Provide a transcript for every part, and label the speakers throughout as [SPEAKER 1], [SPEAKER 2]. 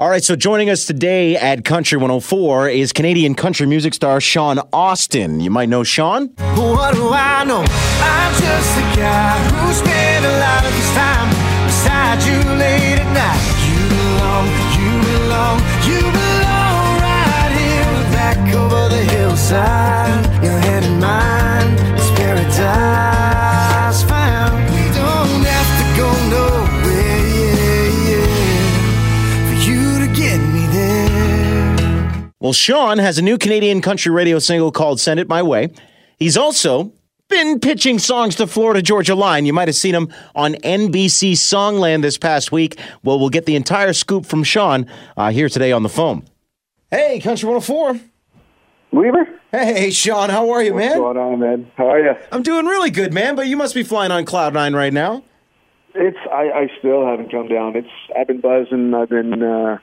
[SPEAKER 1] All right, so joining us today at Country 104 is Canadian country music star Shawn Austin. You might know Shawn.
[SPEAKER 2] What do I know? I'm just a guy who spent a lot of his time beside you late at night. You belong, you belong, you belong right here back over the hillside.
[SPEAKER 1] Well, Shawn has a new Canadian country radio single called Send It My Way. He's also been pitching songs to Florida Georgia Line. You might have seen him on NBC Songland this past week. Well, we'll get the entire scoop from Shawn uh, here today on the phone. Hey, Country 104.
[SPEAKER 3] Weaver?
[SPEAKER 1] Hey, Shawn, how are you,
[SPEAKER 3] What's
[SPEAKER 1] man?
[SPEAKER 3] going on, man? How are you?
[SPEAKER 1] I'm doing really good, man, but you must be flying on Cloud Nine right now.
[SPEAKER 3] It's I, I still haven't come down. It's I've been buzzing. I've been. uh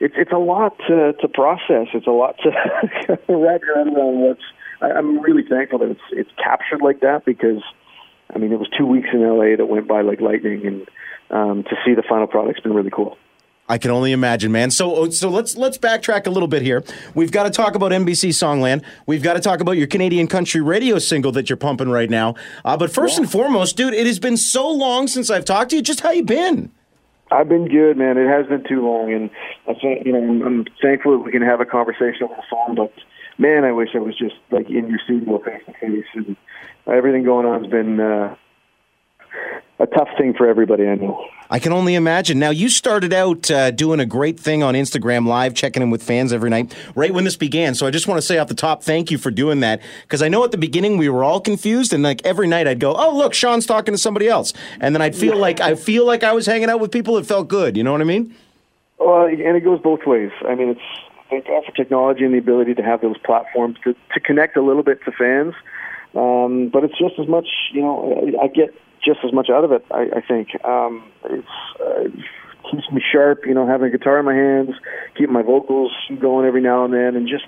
[SPEAKER 3] It's it's a lot to to process. It's a lot to wrap your head around. What's I'm really thankful that it's it's captured like that because I mean it was two weeks in LA that went by like lightning, and um to see the final product's been really cool.
[SPEAKER 1] I can only imagine, man. So, so let's let's backtrack a little bit here. We've got to talk about NBC Songland. We've got to talk about your Canadian country radio single that you're pumping right now. Uh, but first and foremost, dude, it has been so long since I've talked to you. Just how you been?
[SPEAKER 3] I've been good, man. It has been too long, and I think you know I'm, I'm thankful that we can have a conversation over the phone. But man, I wish I was just like in your studio face to face. And everything going on has been uh, a tough thing for everybody. I know.
[SPEAKER 1] I can only imagine. Now, you started out uh, doing a great thing on Instagram Live, checking in with fans every night, right when this began. So I just want to say off the top, thank you for doing that. Because I know at the beginning we were all confused, and like every night I'd go, "Oh, look, Shawn's talking to somebody else," and then I'd feel like I feel like I was hanging out with people. It felt good. You know what I mean?
[SPEAKER 3] Well, and it goes both ways. I mean, it's thank God for technology and the ability to have those platforms to to connect a little bit to fans. Um, but it's just as much, you know, I, I get just as much out of it. I, I think um, it's uh, keeps me sharp. You know, having a guitar in my hands, keeping my vocals going every now and then, and just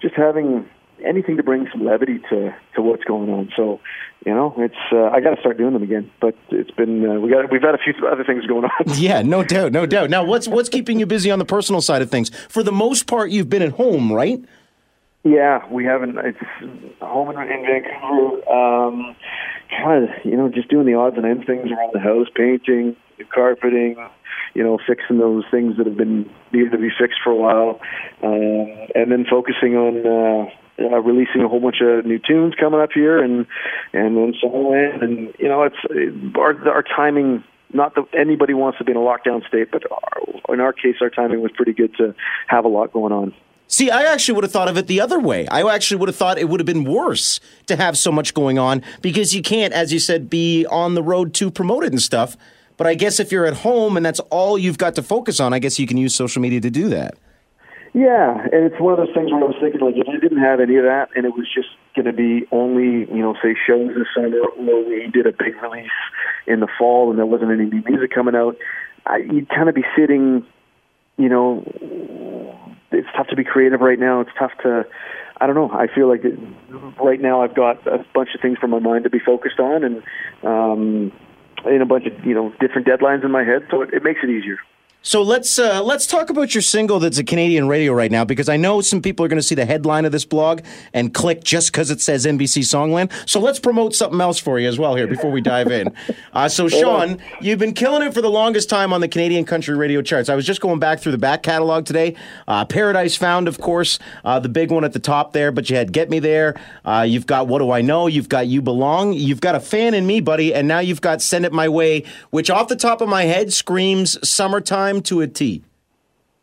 [SPEAKER 3] just having anything to bring some levity to to what's going on. So, you know, it's uh, I got to start doing them again. But it's been uh, we got we've had a few other things going on.
[SPEAKER 1] Yeah, no doubt, no doubt. Now, what's what's keeping you busy on the personal side of things? For the most part, you've been at home, right?
[SPEAKER 3] Yeah, we haven't. It's home in, in Vancouver. Um, kind of, you know, just doing the odds and ends things around the house, painting, carpeting, you know, fixing those things that have been needed to be fixed for a while, um, and then focusing on uh, uh, releasing a whole bunch of new tunes coming up here, and and then Songland, and you know, it's it, our our timing not that anybody wants to be in a lockdown state, but in our case, our timing was pretty good to have a lot going on.
[SPEAKER 1] See, I actually would have thought of it the other way. I actually would have thought it would have been worse to have so much going on because you can't, as you said, be on the road to promote it and stuff. But I guess if you're at home and that's all you've got to focus on, I guess you can use social media to do that.
[SPEAKER 3] Yeah, and it's one of those things where I was thinking, like, if I didn't have any of that, and it was just going to be only, you know, say shows this summer, or we did a big release in the fall, and there wasn't any new music coming out, I, you'd kind of be sitting, you know, it's tough to be creative right now. It's tough to, I don't know. I feel like it, right now I've got a bunch of things for my mind to be focused on, and um, in a bunch of you know different deadlines in my head, so it, it makes it easier.
[SPEAKER 1] So let's uh, let's talk about your single that's a Canadian radio right now because I know some people are going to see the headline of this blog and click just because it says NBC Songland. So let's promote something else for you as well here before we dive in. Uh, so Shawn, you've been killing it for the longest time on the Canadian country radio charts. I was just going back through the back catalog today. Uh, Paradise Found, of course, uh, the big one at the top there, but you had Get Me There. Uh, you've got What Do I Know? You've got You Belong. You've got a fan in me, buddy, and now you've got Send It My Way, which off the top of my head screams summertime to a T.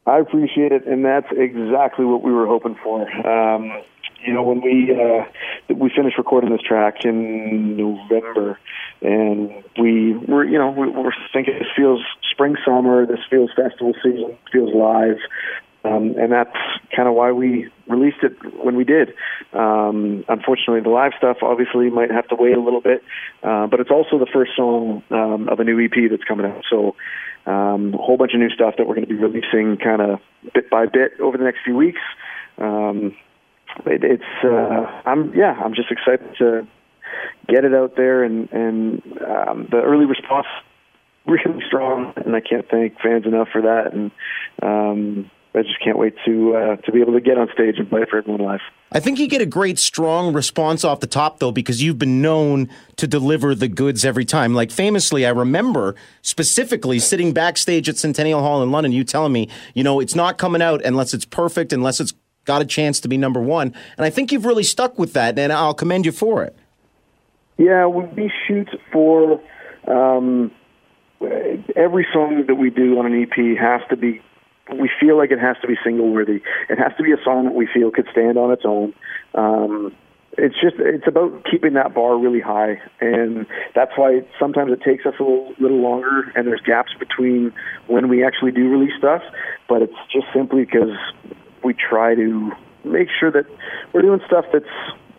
[SPEAKER 3] I appreciate it, and that's exactly what we were hoping for. Um, you know, when we uh, we finished recording this track in November, and we were, you know, we were thinking this feels spring summer, this feels festival season, feels live, um, and that's kind of why we released it when we did. Um, unfortunately, the live stuff obviously might have to wait a little bit, uh, but it's also the first song um, of a new EP that's coming out. So um, a whole bunch of new stuff that we're going to be releasing kind of bit by bit over the next few weeks. Um, it, it's uh, I'm yeah I'm just excited to get it out there and and um, the early response really strong, and I can't thank fans enough for that. And um, I just can't wait to uh, to be able to get on stage and play for everyone live.
[SPEAKER 1] I think you get a great strong response off the top though because you've been known to deliver the goods every time. Like famously, I remember specifically sitting backstage at Centennial Hall in London, you telling me, you know, it's not coming out unless it's perfect, unless it's got a chance to be number one. And I think you've really stuck with that, and I'll commend you for it.
[SPEAKER 3] Yeah, we shoot for um, every song that we do on an EP has to be. We feel like it has to be single worthy. It has to be a song that we feel could stand on its own. Um, it's just it's about keeping that bar really high, and that's why sometimes it takes us a little, little longer, and there's gaps between when we actually do release stuff. But it's just simply because we try to make sure that we're doing stuff that's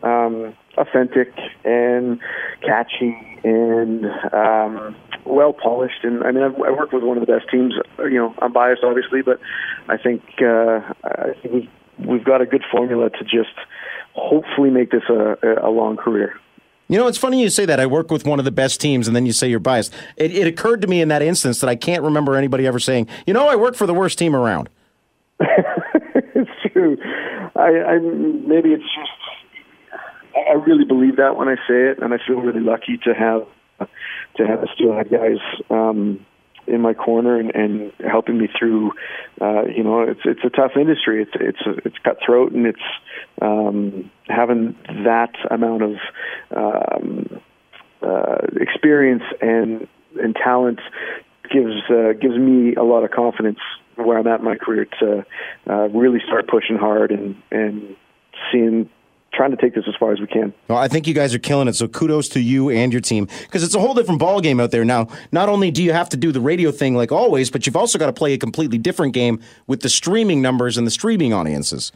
[SPEAKER 3] um, authentic and catchy and um, well polished. And I mean, I've, I worked with one of the best teams. You know, I'm biased, obviously, but I think uh, I think we've, we've got a good formula to just hopefully make this a, a long career.
[SPEAKER 1] You know, it's funny you say that. I work with one of the best teams, and then you say you're biased. It, it occurred to me in that instance that I can't remember anybody ever saying, you know, I work for the worst team around.
[SPEAKER 3] it's true. I, I maybe it's just I really believe that when I say it, and I feel really lucky to have to have the Steelhead guys um, in my corner and, and helping me through. Uh, you know, it's it's a tough industry. It's it's it's cutthroat, and it's um, having that amount of um, uh, experience and and talent gives uh, gives me a lot of confidence where I'm at in my career to uh, really start pushing hard and and seeing trying to take this as far as we can.
[SPEAKER 1] Well, I think you guys are killing it. So kudos to you and your team because it's a whole different ball game out there now. Not only do you have to do the radio thing like always, but you've also got to play a completely different game with the streaming numbers and the streaming audiences.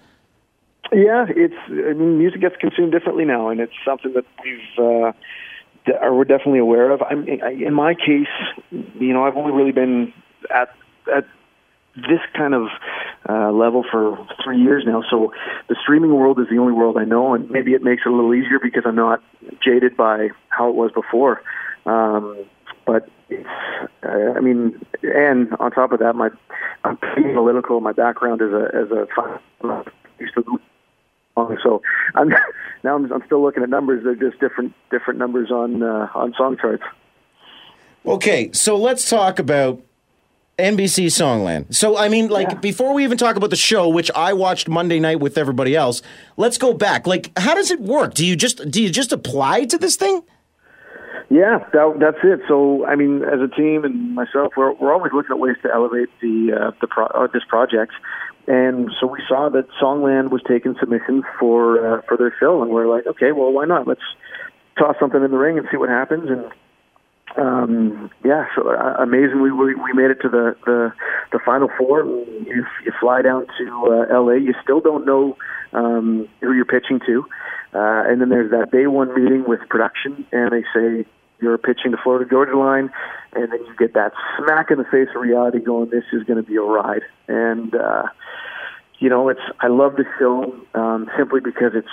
[SPEAKER 3] Yeah, it's. I mean, music gets consumed differently now, and it's something that we've. Uh, are we're definitely aware of. I'm, in my case, you know, I've only really been at at this kind of uh, level for three years now. So the streaming world is the only world I know, and maybe it makes it a little easier because I'm not jaded by how it was before. Um, but it's, uh, I mean, and on top of that, my I'm analytical. My background as a as a used to so I'm now I'm, I'm still looking at numbers. They're just different different numbers on uh, on song charts.
[SPEAKER 1] Okay, so let's talk about NBC Songland. So, I mean, like, yeah. before we even talk about the show, which I watched Monday night with everybody else, let's go back. Like, how does it work? Do you just do you just apply to this thing?
[SPEAKER 3] Yeah, that, that's it. So, I mean, as a team and myself, we're we're always looking at ways to elevate the uh, the pro- uh, this project. And so we saw that Songland was taking submissions for uh, for their show, and we're like, okay, well, why not? Let's toss something in the ring and see what happens. And um, yeah, so uh, amazingly, we, we made it to the, the, the final four. You, you fly down to uh, LA, you still don't know um, who you're pitching to. Uh, and then there's that day one meeting with production, and they say you're pitching to Florida Georgia Line, and then you get that smack in the face of reality going, this is going to be a ride. And, uh, you know, it's I love the show um, simply because it's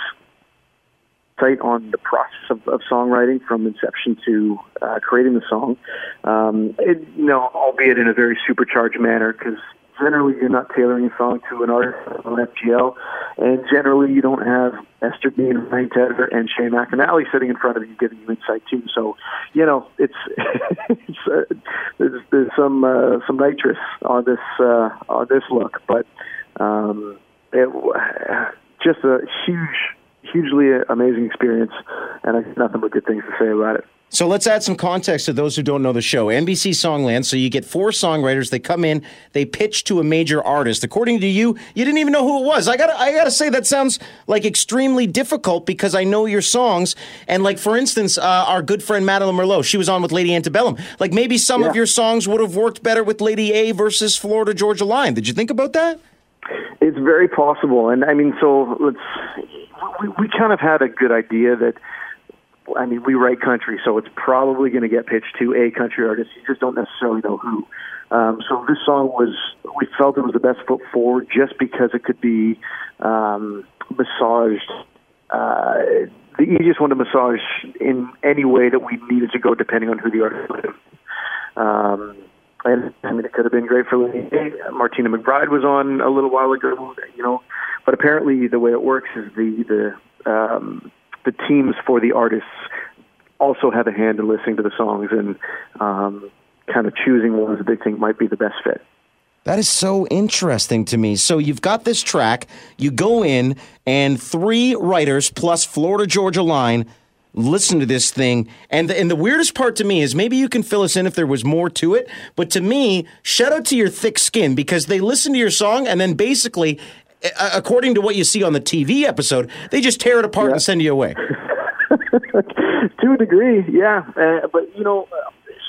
[SPEAKER 3] insight on the process of, of songwriting from inception to uh, creating the song. Um, it, you know, albeit in a very supercharged manner, because generally you're not tailoring a song to an artist on FGL, and generally you don't have Esther Dean, Ryan Tedder, and Shane McAnally sitting in front of you giving you insight too. So, you know, it's, it's uh, there's, there's some uh, some nitrous on this uh, on this look, but um, it just a huge hugely amazing experience, and I have nothing but good things to say about it.
[SPEAKER 1] So let's add some context to those who don't know the show. NBC Songland. So you get four songwriters. They come in. They pitch to a major artist. According to you, you didn't even know who it was. I got. I got to say that sounds like extremely difficult because I know your songs. And like for instance, uh, our good friend Madeline Merlo. She was on with Lady Antebellum. Like maybe some yeah. of your songs would have worked better with Lady A versus Florida Georgia Line. Did you think about that?
[SPEAKER 3] It's very possible, and I mean, so let's. We, we kind of had a good idea that. I mean, we write country, so it's probably going to get pitched to a country artist. You just don't necessarily know who. Um, so this song was, we felt it was the best foot forward just because it could be um, massaged. Uh, the easiest one to massage in any way that we needed to go, depending on who the artist was. Um, and I mean, it could have been great for Lenny. Martina McBride was on a little while ago, you know. But apparently, the way it works is the the um, the teams for the artists also have a hand in listening to the songs and um, kind of choosing ones that they think might be the best fit.
[SPEAKER 1] That is so interesting to me. So you've got this track, you go in, and three writers plus Florida Georgia Line listen to this thing. And the, and the weirdest part to me is maybe you can fill us in if there was more to it. But to me, shout out to your thick skin because they listen to your song and then basically, according to what you see on the TV episode, they just tear it apart yeah. and send you away.
[SPEAKER 3] to a degree, yeah. Uh, but you know,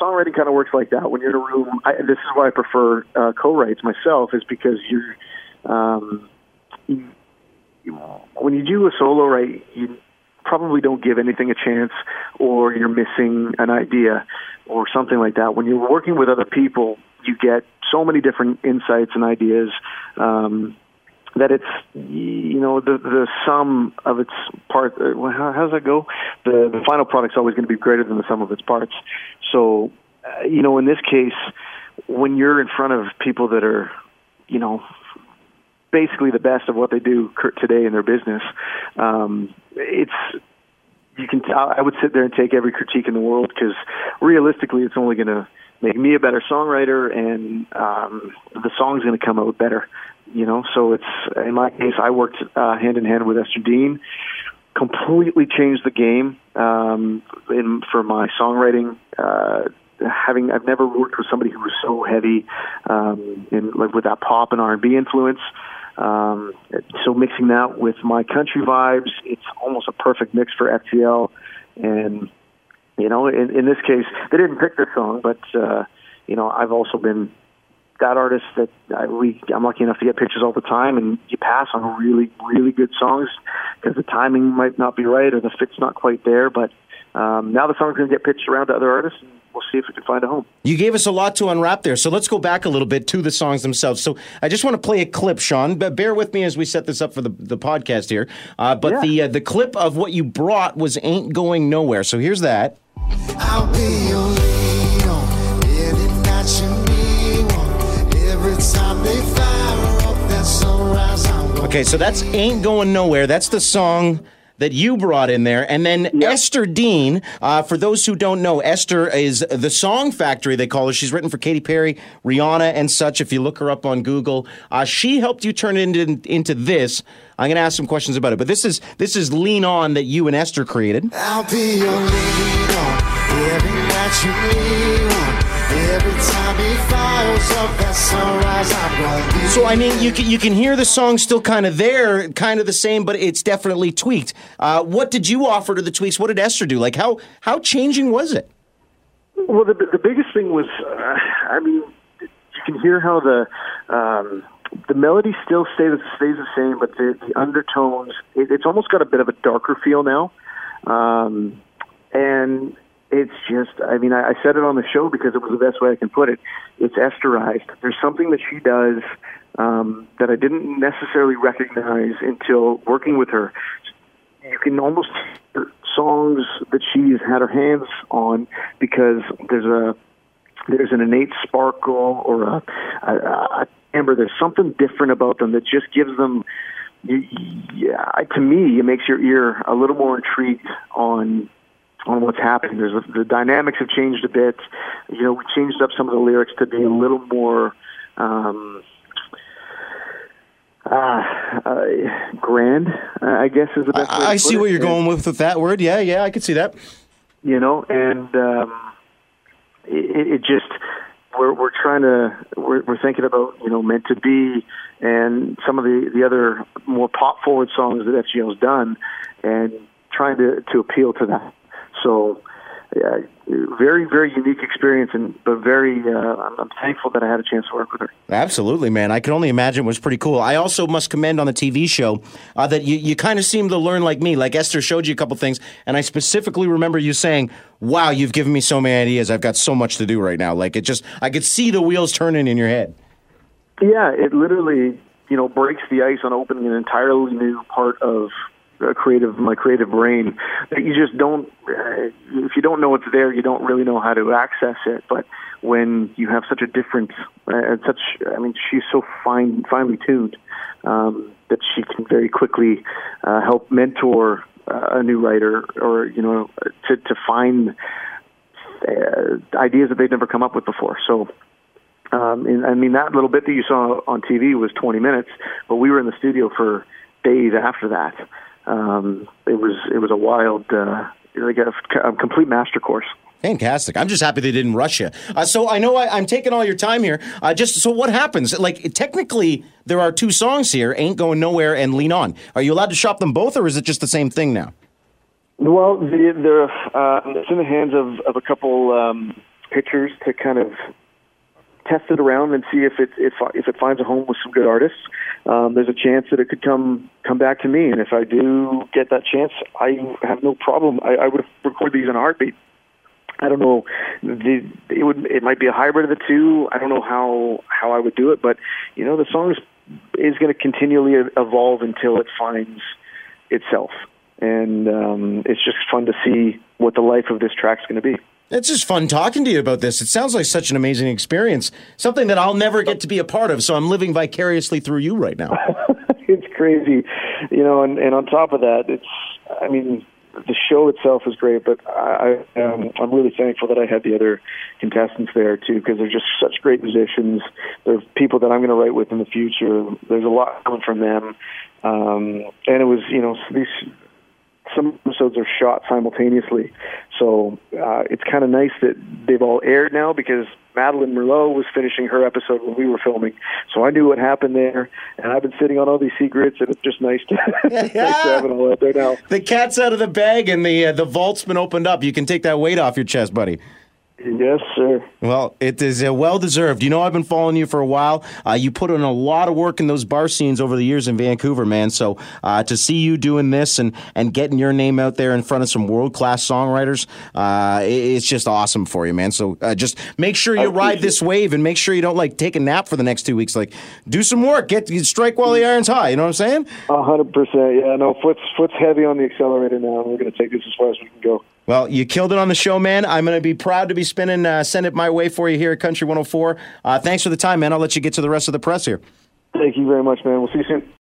[SPEAKER 3] songwriting kind of works like that. When you're in a room, I, this is why I prefer uh, co-writes myself, is because you're. Um, you, when you do a solo write, you probably don't give anything a chance or you're missing an idea or something like that. When you're working with other people, you get so many different insights and ideas um, that it's you know the the sum of its part. Uh, how, does that go? The the final product's always going to be greater than the sum of its parts. So uh, you know in this case, when you're in front of people that are you know basically the best of what they do today in their business. Um, it's you can. I would sit there and take every critique in the world because realistically, it's only going to make me a better songwriter, and um, the song's going to come out better. You know, so it's in my case, I worked uh, hand in hand with Esther Dean, completely changed the game um, in for my songwriting. Uh, having I've never worked with somebody who was so heavy um, in like with that pop and R and B influence. Um, so mixing that with my country vibes, it's almost a perfect mix for FGL. And you know, in, in this case, they didn't pick this song, but uh, you know, I've also been that artist that I, we I'm lucky enough to get pictures all the time, and you pass on really really good songs because the timing might not be right or the fit's not quite there. But um, now the song's going to get pitched around to other artists. And, we'll see if we can find a home.
[SPEAKER 1] You gave us a lot to unwrap there, so let's go back a little bit to the songs themselves. So I just want to play a clip, Shawn. But bear with me as we set this up for the, the podcast here. Uh, but yeah. the uh, the clip of what you brought was "Ain't Going Nowhere." So here's that. Okay, so that's Ain't Going Nowhere. That's the song that you brought in there. And then yep. Esther Dean, uh, for those who don't know, Esther is the song factory, they call her. She's written for Katy Perry, Rihanna, and such. If you look her up on Google, uh, she helped you turn it into, into this. I'm going to ask some questions about it, but this is this is Lean On that you and Esther created. I'll be your lean on every night you lean So I mean, you can you can hear the song still kind of there, kind of the same, but it's definitely tweaked. Uh, what did you offer to the tweaks? What did Esther do? Like how how changing was it?
[SPEAKER 3] Well, the the biggest thing was, uh, I mean, you can hear how the. Um, the melody still stays stays the same, but the, the undertones it, it's almost got a bit of a darker feel now, um, and it's just, I mean, I, I said it on the show because it was the best way I can put it. It's esterized. There's something that she does um, that I didn't necessarily recognize until working with her. You can almost hear songs that she's had her hands on because there's a there's an innate sparkle or a, a, a timbre. There's something different about them that just gives them. Yeah, to me, it makes your ear a little more intrigued on on what's happening. There's the dynamics have changed a bit. You know, we changed up some of the lyrics to be a little more um, uh, uh, grand. Uh, I guess is the best. I,
[SPEAKER 1] I see
[SPEAKER 3] it.
[SPEAKER 1] what you're going with with that word. Yeah, yeah, I could see that.
[SPEAKER 3] You know, and um, it, it just we're we're trying to we're, we're thinking about you know meant to be and some of the the other more pop forward songs that FGL's done and trying to to appeal to that so, yeah, very, very unique experience, and but very, uh, I'm, I'm, thankful that I had a chance to work with her.
[SPEAKER 1] Absolutely, man. I can only imagine it was pretty cool. I also must commend on the TV show uh, that you, you kind of seem to learn like me. Like Esther showed you a couple things, and I specifically remember you saying, "Wow, you've given me so many ideas. I've got so much to do right now." Like it just, I could see the wheels turning in your head.
[SPEAKER 3] Yeah, it literally, you know, breaks the ice on opening an entirely new part of creative my creative brain that you just don't uh, if you don't know it's there you don't really know how to access it. But when you have such a difference uh, and such I mean she's so fine finely tuned um, that she can very quickly uh, help mentor uh, a new writer or you know to to find uh, ideas that they've never come up with before. So um, and, I mean that little bit that you saw on TV was 20 minutes but we were in the studio for days after that um, it was it was a wild, uh, like a, a complete master course.
[SPEAKER 1] Fantastic! I'm just happy they didn't rush you. Uh, so I know I, am taking all your time here. Uh, just so what happens? Like technically, there are two songs here: "Ain't Going Nowhere" and "Lean On." Are you allowed to shop them both, or is it just the same thing now?
[SPEAKER 3] Well, the, they're uh, it's in the hands of, of a couple um, pitchers to kind of test it around and see if it if if it finds a home with some good artists. Um, there's a chance that it could come come back to me, and if I do get that chance, I have no problem. I, I would record these in a heartbeat. I don't know. The, it would. It might be a hybrid of the two. I don't know how how I would do it, but you know, the song is, is going to continually evolve until it finds itself, and um, it's just fun to see what the life of this track's going to be.
[SPEAKER 1] It's just fun talking to you about this. It sounds like such an amazing experience, something that I'll never get to be a part of. So I'm living vicariously through you right now.
[SPEAKER 3] it's crazy, you know. And, and on top of that, it's I mean, the show itself is great, but I, um, I'm really thankful that I had the other contestants there too, because they're just such great musicians. They're people that I'm going to write with in the future. There's a lot coming from them, um, and it was you know these some episodes are shot simultaneously. So uh, it's kind of nice that they've all aired now because Madeline Merlo was finishing her episode when we were filming. So I knew what happened there, and I've been sitting on all these secrets, and it's just nice to, nice to have it all out there now.
[SPEAKER 1] The cat's out of the bag, and the uh, the vault's been opened up. You can take that weight off your chest, buddy.
[SPEAKER 3] Yes, sir.
[SPEAKER 1] Well, it is uh, well deserved. You know, I've been following you for a while. Uh, you put in a lot of work in those bar scenes over the years in Vancouver, man. So uh, to see you doing this and, and getting your name out there in front of some world class songwriters, uh, it's just awesome for you, man. So uh, just make sure you ride this wave and make sure you don't like take a nap for the next two weeks. Like, do some work, get strike while the iron's high. You know what I'm saying?
[SPEAKER 3] A hundred percent. Yeah, no, foot's foot's heavy on the accelerator now, we're going to take this as far as we can go.
[SPEAKER 1] Well, you killed it on the show, man. I'm going to be proud to be spinning, uh, send it my way for you here at Country 104. Uh, thanks for the time, man. I'll let you get to the rest of the press here.
[SPEAKER 3] Thank you very much, man. We'll see you soon.